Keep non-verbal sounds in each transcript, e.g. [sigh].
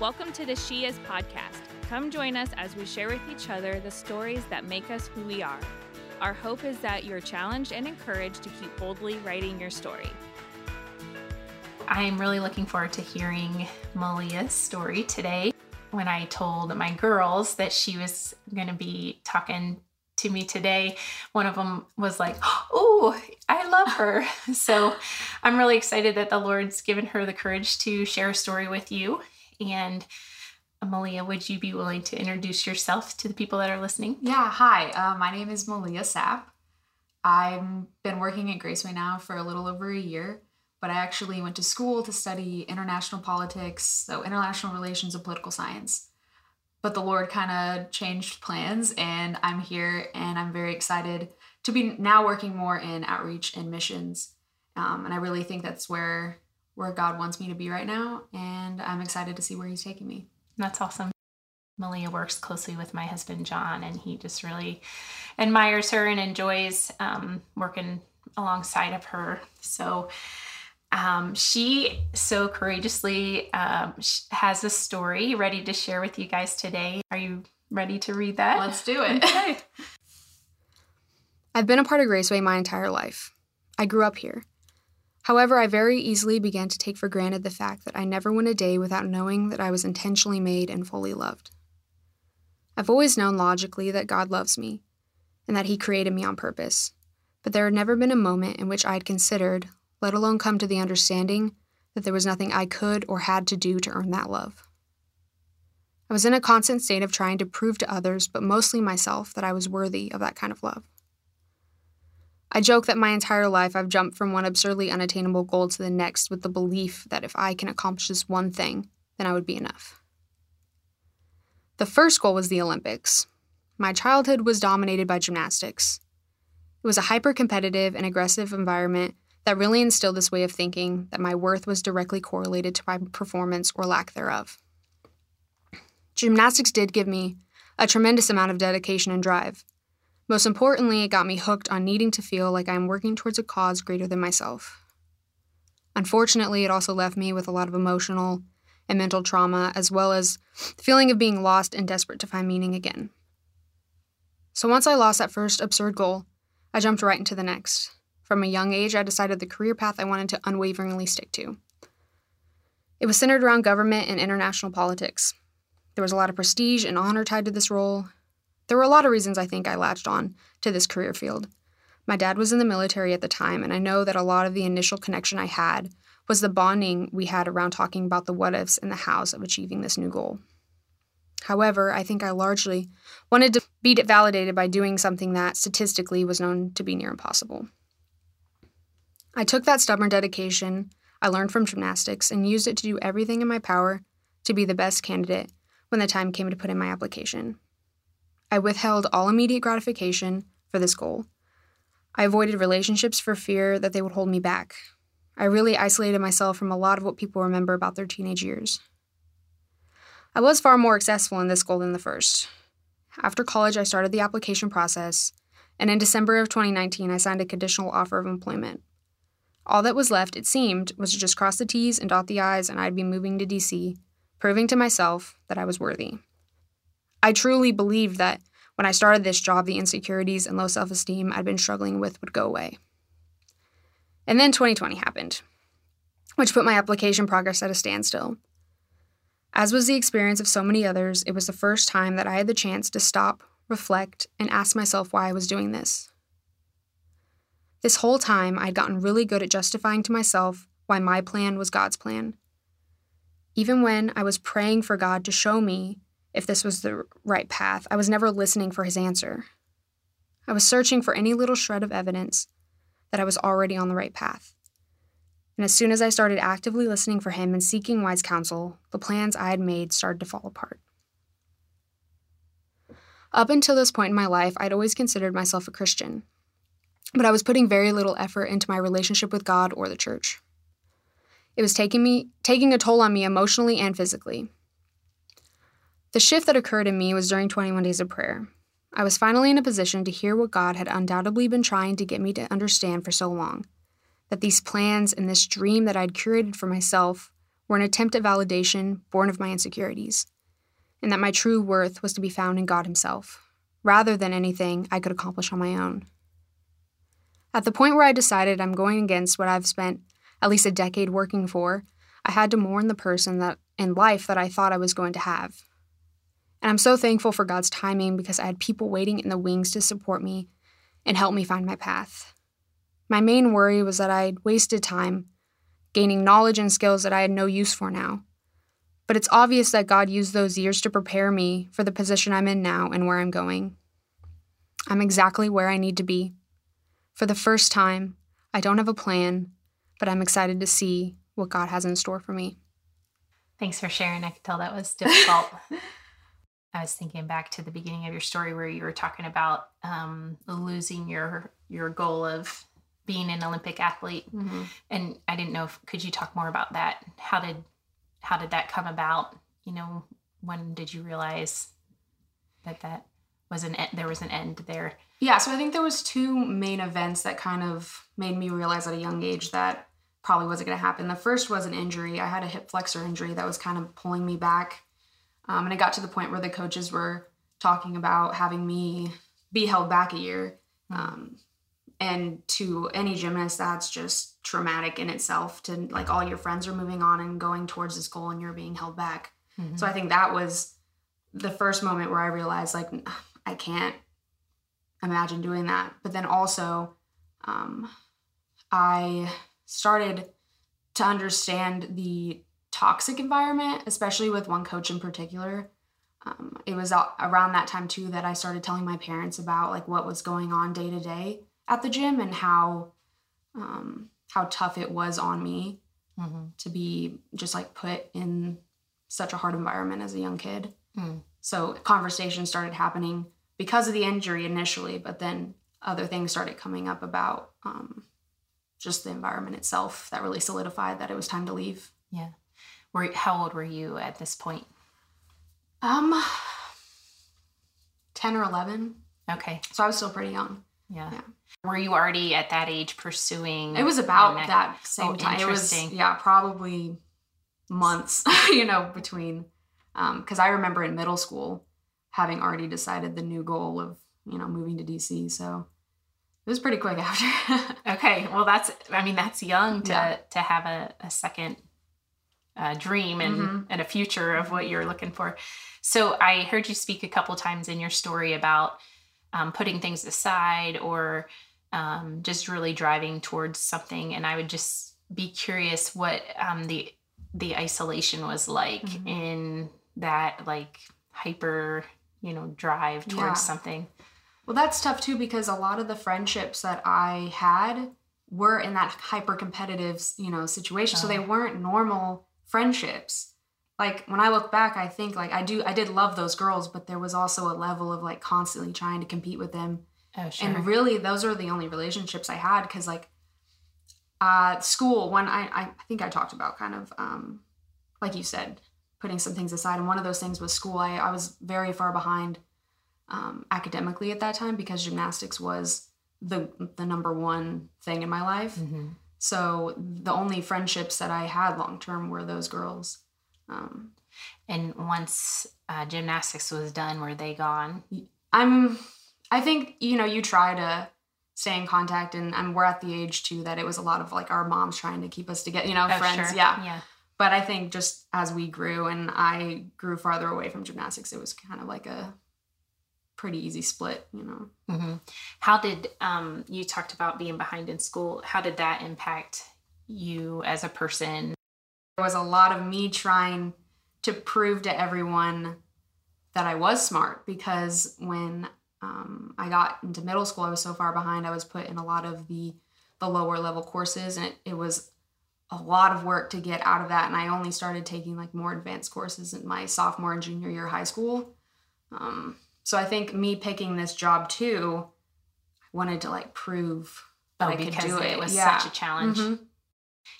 Welcome to the She Is podcast. Come join us as we share with each other the stories that make us who we are. Our hope is that you're challenged and encouraged to keep boldly writing your story. I'm really looking forward to hearing Malia's story today. When I told my girls that she was going to be talking to me today, one of them was like, Oh, I love her. [laughs] so I'm really excited that the Lord's given her the courage to share a story with you. And Malia, would you be willing to introduce yourself to the people that are listening? Yeah, hi. Uh, my name is Malia Sapp. I've been working at Graceway now for a little over a year, but I actually went to school to study international politics, so international relations and political science. But the Lord kind of changed plans, and I'm here, and I'm very excited to be now working more in outreach and missions. Um, and I really think that's where where God wants me to be right now, and I'm excited to see where He's taking me. That's awesome. Malia works closely with my husband John, and he just really admires her and enjoys um, working alongside of her. So um, she so courageously um, has a story ready to share with you guys today. Are you ready to read that? Let's do it. Okay. [laughs] I've been a part of Graceway my entire life. I grew up here. However, I very easily began to take for granted the fact that I never went a day without knowing that I was intentionally made and fully loved. I've always known logically that God loves me and that He created me on purpose, but there had never been a moment in which I had considered, let alone come to the understanding, that there was nothing I could or had to do to earn that love. I was in a constant state of trying to prove to others, but mostly myself, that I was worthy of that kind of love. I joke that my entire life I've jumped from one absurdly unattainable goal to the next with the belief that if I can accomplish this one thing, then I would be enough. The first goal was the Olympics. My childhood was dominated by gymnastics. It was a hyper competitive and aggressive environment that really instilled this way of thinking that my worth was directly correlated to my performance or lack thereof. Gymnastics did give me a tremendous amount of dedication and drive. Most importantly, it got me hooked on needing to feel like I am working towards a cause greater than myself. Unfortunately, it also left me with a lot of emotional and mental trauma, as well as the feeling of being lost and desperate to find meaning again. So once I lost that first absurd goal, I jumped right into the next. From a young age, I decided the career path I wanted to unwaveringly stick to. It was centered around government and international politics. There was a lot of prestige and honor tied to this role, there were a lot of reasons I think I latched on to this career field. My dad was in the military at the time, and I know that a lot of the initial connection I had was the bonding we had around talking about the what ifs and the hows of achieving this new goal. However, I think I largely wanted to be validated by doing something that statistically was known to be near impossible. I took that stubborn dedication I learned from gymnastics and used it to do everything in my power to be the best candidate when the time came to put in my application. I withheld all immediate gratification for this goal. I avoided relationships for fear that they would hold me back. I really isolated myself from a lot of what people remember about their teenage years. I was far more successful in this goal than the first. After college, I started the application process, and in December of 2019, I signed a conditional offer of employment. All that was left, it seemed, was to just cross the T's and dot the I's, and I'd be moving to DC, proving to myself that I was worthy. I truly believed that when I started this job, the insecurities and low self esteem I'd been struggling with would go away. And then 2020 happened, which put my application progress at a standstill. As was the experience of so many others, it was the first time that I had the chance to stop, reflect, and ask myself why I was doing this. This whole time, I'd gotten really good at justifying to myself why my plan was God's plan. Even when I was praying for God to show me if this was the right path. I was never listening for his answer. I was searching for any little shred of evidence that I was already on the right path. And as soon as I started actively listening for him and seeking wise counsel, the plans I had made started to fall apart. Up until this point in my life, I'd always considered myself a Christian, but I was putting very little effort into my relationship with God or the church. It was taking me taking a toll on me emotionally and physically. The shift that occurred in me was during 21 days of prayer. I was finally in a position to hear what God had undoubtedly been trying to get me to understand for so long that these plans and this dream that I'd curated for myself were an attempt at validation born of my insecurities, and that my true worth was to be found in God Himself, rather than anything I could accomplish on my own. At the point where I decided I'm going against what I've spent at least a decade working for, I had to mourn the person that in life that I thought I was going to have. And I'm so thankful for God's timing because I had people waiting in the wings to support me and help me find my path. My main worry was that I'd wasted time gaining knowledge and skills that I had no use for now. But it's obvious that God used those years to prepare me for the position I'm in now and where I'm going. I'm exactly where I need to be. For the first time, I don't have a plan, but I'm excited to see what God has in store for me. Thanks for sharing. I could tell that was difficult. [laughs] I was thinking back to the beginning of your story where you were talking about um, losing your your goal of being an Olympic athlete, mm-hmm. and I didn't know if could you talk more about that? How did how did that come about? You know, when did you realize that that was an there was an end there? Yeah, so I think there was two main events that kind of made me realize at a young age that probably wasn't going to happen. The first was an injury. I had a hip flexor injury that was kind of pulling me back um, and it got to the point where the coaches were talking about having me be held back a year. Um, and to any gymnast, that's just traumatic in itself to like all your friends are moving on and going towards this goal and you're being held back. Mm-hmm. So I think that was the first moment where I realized like I can't imagine doing that. But then also, um, I started to understand the toxic environment, especially with one coach in particular. Um, it was around that time too that I started telling my parents about like what was going on day to day at the gym and how um, how tough it was on me mm-hmm. to be just like put in such a hard environment as a young kid. Mm. So conversations started happening because of the injury initially, but then other things started coming up about um, just the environment itself that really solidified that it was time to leave. Yeah. Were how old were you at this point? Um, ten or eleven. Okay, so I was still pretty young. Yeah. yeah. Were you already at that age pursuing? It was about that same oh, time. It was yeah, probably months, [laughs] you know, between. Because um, I remember in middle school having already decided the new goal of you know moving to DC. So it was pretty quick [laughs] after. okay, well that's I mean that's young to yeah. to have a, a second uh, dream and, mm-hmm. and a future of what you're looking for. So I heard you speak a couple times in your story about um, putting things aside or um, just really driving towards something. And I would just be curious what um, the the isolation was like mm-hmm. in that like hyper you know drive towards yeah. something. Well, that's tough too because a lot of the friendships that I had were in that hyper competitive you know situation, oh. so they oh. weren't normal friendships like when i look back i think like i do i did love those girls but there was also a level of like constantly trying to compete with them oh, sure. and really those are the only relationships i had because like uh school when I, I think i talked about kind of um like you said putting some things aside and one of those things was school i, I was very far behind um, academically at that time because gymnastics was the the number one thing in my life mm-hmm. So the only friendships that I had long term were those girls. Um, and once uh, gymnastics was done, were they gone? I'm. I think you know you try to stay in contact, and, and we're at the age too that it was a lot of like our moms trying to keep us together. You know, oh, friends. Sure. Yeah. Yeah. But I think just as we grew and I grew farther away from gymnastics, it was kind of like a pretty easy split, you know. Mm-hmm. How did um, you talked about being behind in school? How did that impact you as a person? There was a lot of me trying to prove to everyone that I was smart because when um, I got into middle school, I was so far behind. I was put in a lot of the the lower level courses, and it, it was a lot of work to get out of that. And I only started taking like more advanced courses in my sophomore and junior year high school. Um, so I think me picking this job too, I wanted to like prove that oh, I could do it. It was yeah. such a challenge. Mm-hmm.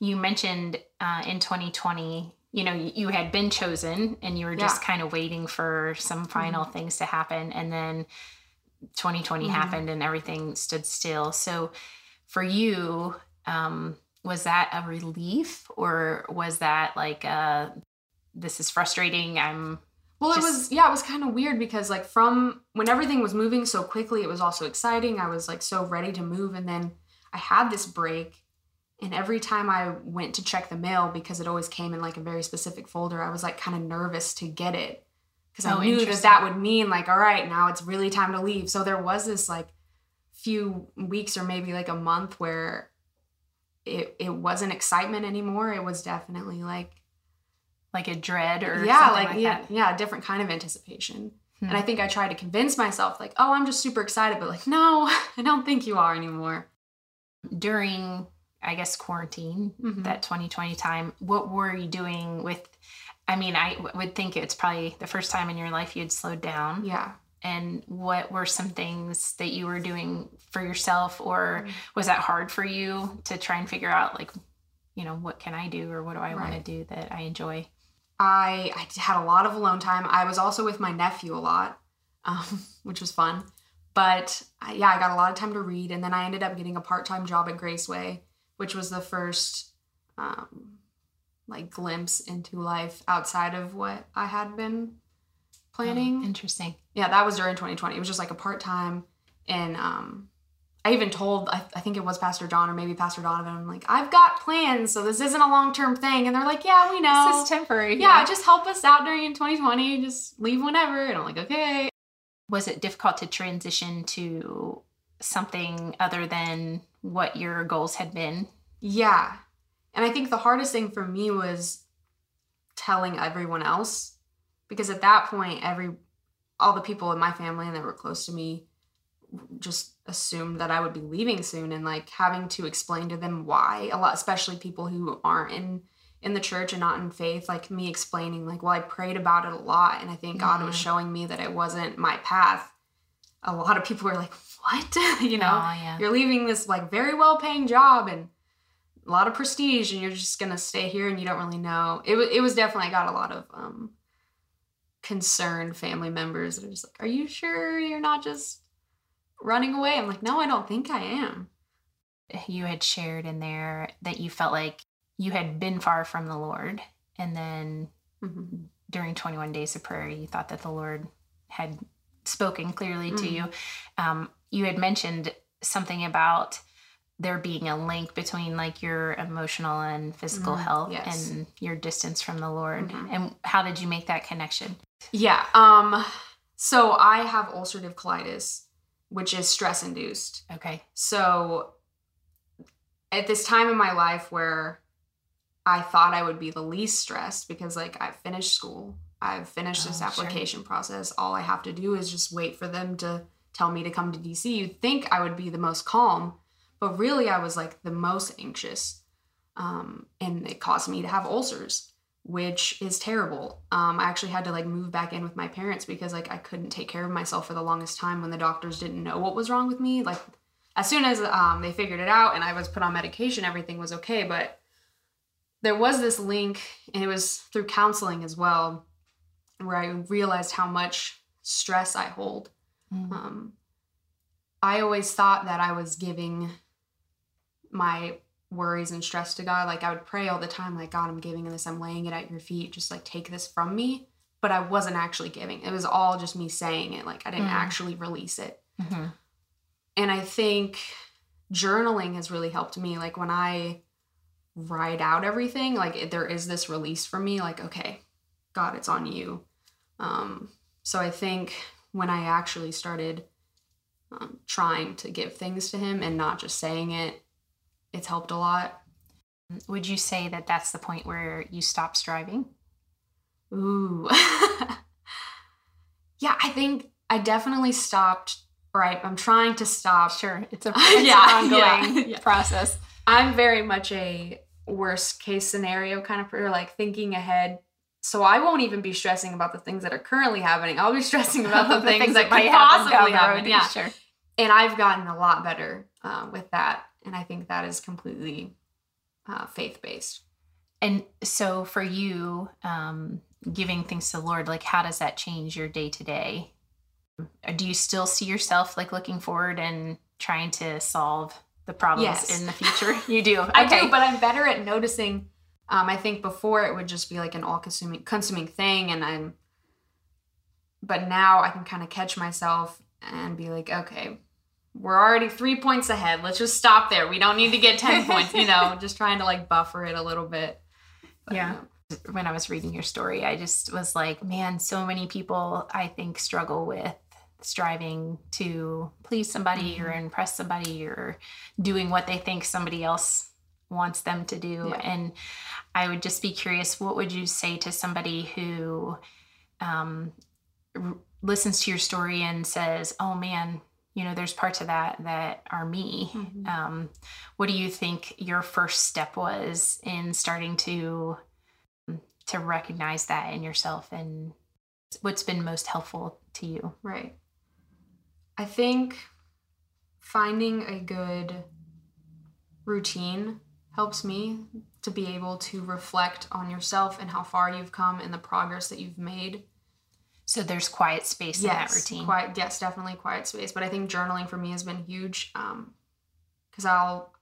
You mentioned uh, in 2020, you know, you, had been chosen and you were just yeah. kind of waiting for some final mm-hmm. things to happen. And then 2020 mm-hmm. happened and everything stood still. So for you, um, was that a relief or was that like uh this is frustrating i'm Well, it was yeah, it was kind of weird because like from when everything was moving so quickly, it was also exciting. I was like so ready to move, and then I had this break, and every time I went to check the mail because it always came in like a very specific folder, I was like kind of nervous to get it because I Oh, knew that that would mean like all right, now it's really time to leave. So there was this like few weeks or maybe like a month where it it wasn't excitement anymore. It was definitely like like a dread or yeah, something like, like, yeah, that yeah, a different kind of anticipation. Hmm. And I think I tried to convince myself, like, oh, I'm just super excited, but like, no, [laughs] I don't think you are anymore. during i guess quarantine Mhm. that 2020 time what were you doing with i mean i w- would think it's probably the first time in your life you had slowed down Yeah. and what were some things that you were doing for yourself or Mm. was that hard for you to try and figure out like you know what can i do or what do i want to do that i enjoy I I had a lot of alone time. I was also with my nephew a lot, um, [laughs] which was fun. But I, yeah, I got a lot of time to read, and then I ended up getting a part time job at Graceway, which was the first um, like glimpse into life outside of what I had been planning. Oh, interesting yeah, that was during 2020. It was just like a part time, and um, I even told I, I think it was Pastor John or maybe Pastor Donovan. I'm like, I've got plans, so this isn't a long term thing, and they're like, Yeah, we know. this is temporary yeah, just help us out during 2020. Just leave whenever. And I'm like, okay. was it difficult to transition to something other than what your goals had been Yeah, and I think the hardest thing for me was telling everyone else because at that point, every all the people in my family and that were close to me just assumed that I would be leaving soon and like having to explain to them why. A lot especially people who aren't in in the church and not in faith like me explaining like well I prayed about it a lot and I think God was Mhm. showing me that it wasn't my path. A lot of people were like what? [laughs] You know? Oh yeah. You're leaving this like very well paying job and a lot of prestige and you're just gonna stay here and you don't really know. It, it was definitely I got a lot of um concerned family members that are just like are you sure you're not just running away i'm like no i don't think i am you had shared in there that you felt like you had been far from the Lord, and then Mhm. during 21 days of prayer, you thought that the Lord had spoken clearly to Mhm. you. Um, you had mentioned something about there being a link between like your emotional and physical Mhm. health Yes. and your distance from the Lord. Mhm. And how did you make that connection? yeah um so i have ulcerative colitis which is stress induced Okay. So at this time in my life where I thought I would be the least stressed because like I've finished school, I've finished this Oh, sure. application process. All I have to do is just wait for them to tell me to come to DC. You'd think I would be the most calm, but really I was like the most anxious. Um, and it caused me to have ulcers, which is terrible. Um, I actually had to like move back in with my parents because like I couldn't take care of myself for the longest time when the doctors didn't know what was wrong with me. Like as soon as um, they figured it out and I was put on medication, everything was okay. But there was this link, and it was through counseling as well, where I realized how much stress I hold. Mm. Um, I always thought that I was giving my worries and stress to God. Like I would pray all the time, like, God, I'm giving this, I'm laying it at your feet, just like take this from me. But I wasn't actually giving. It was all just me saying it. Like I didn't Mm. actually release it. Mhm. And I think journaling has really helped me. Like when I write out everything, like it- there is this release for me, like, okay, God, it's on you. Um, so I think when I actually started um, trying to give things to Him and not just saying it, it's helped a lot. Would you say that that's the point where you stop striving? Ooh. [laughs] yeah, I think I definitely stopped. Right, I'm trying to stop. Sure, it's a [laughs] it's yeah, ongoing [laughs] yeah. process. I'm very much a worst case scenario kind of or like thinking ahead. So I won't even be stressing about the things that are currently happening. I'll be stressing about the, things, that might could happen possibly the happen. Yeah, Sure. and I've gotten a lot better uh, with that, and I think that is completely uh, faith based. And so for you, um, giving things to the Lord, like how does that change your day to day? Do you still see yourself like looking forward and trying to solve the problems Yes. in the future. [laughs] You do. I Okay. do, but I'm better at noticing. Um, I think before it would just be like an all-consuming consuming thing, and I'm. But now I can kind of catch myself and be like, okay, we're already three points ahead. Let's just stop there. We don't need to get ten [laughs] points. You know, just trying to like buffer it a little bit. But, Yeah. um, when I was reading your story, I just was like, man, so many people I think struggle with striving to please somebody or impress somebody or doing what they think somebody else wants them to do. Yeah. And I would just be curious, what would you say to somebody who um, r- listens to your story and says, oh man, you know, there's parts of that that are me. Mhm. Um, what do you think your first step was in starting to to recognize that in yourself and what's been most helpful to you? Right. I think finding a good routine helps me to be able to reflect on yourself and how far you've come and the progress that you've made. So there's quiet space in that routine. Quiet, yes, definitely quiet space. But I think journaling for me has been huge. Um, because I'll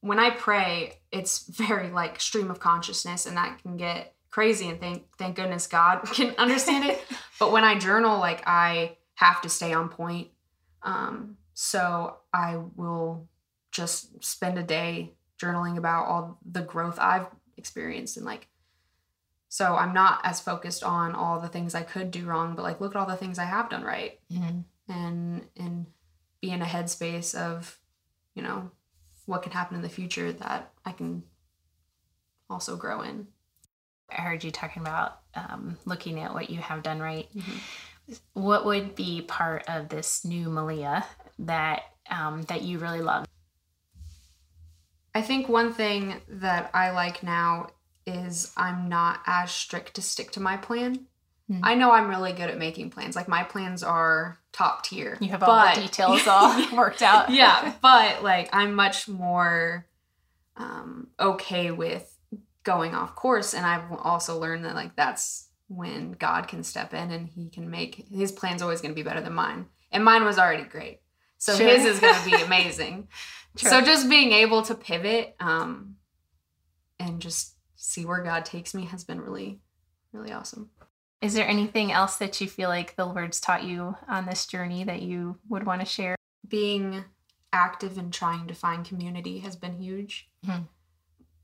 when I pray, it's [laughs] very like stream of consciousness, and that can get crazy. And thank thank goodness God [laughs] can understand it. [laughs] but when I journal, like I have to stay on point. Um, so I will just spend a day journaling about all the growth I've experienced and like so I'm not as focused on all the things I could do wrong, but like look at all the things I have done right Mhm. and and be in a headspace of, you know, what can happen in the future that I can also grow in. I heard you talking about um, looking at what you have done right. Mhm. What would be part of this new Malia that um, that you really love? I think one thing that I like now is I'm not as strict to stick to my plan. Hmm. I know I'm really good at making plans. Like my plans are top tier. You have all the details all [laughs] worked out. [laughs] yeah, but like I'm much more um, okay with going off course, and I've also learned that like that's when God can step in and He can make His plan's always going to be better than mine, and mine was already great, so Sure. His is going to be [laughs] amazing. Sure. So just being able to pivot um, and just see where God takes me has been really, really awesome. Is there anything else that you feel like the Lord's taught you on this journey that you would want to share? being active and trying to find community has been huge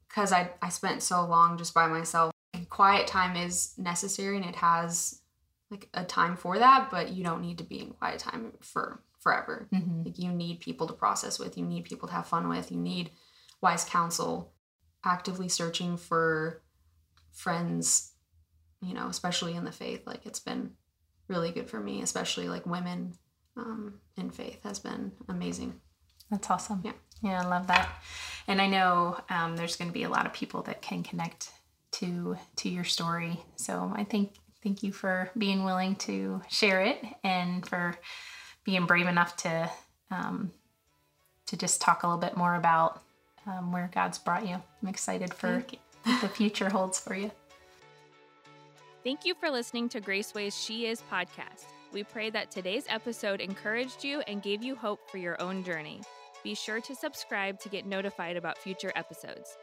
because I, I spent so long just by myself and quiet time is necessary and it has like a time for that but you don't need to be in quiet time for forever Mm-hmm. like you need people to process with you need people to have fun with you need wise counsel actively searching for friends you know especially in the faith like it's been really good for me especially like women um, in faith has been amazing That's awesome. Yeah. Yeah, I love that. And I know um, there's going to be a lot of people that can connect to to your story. So I think thank you for being willing to share it and for being brave enough to um, to just talk a little bit more about um, where God's brought you. I'm excited for [laughs] what the future holds for you. Thank you for listening to Graceway's She Is podcast. We pray that today's episode encouraged you and gave you hope for your own journey. Be sure to subscribe to get notified about future episodes.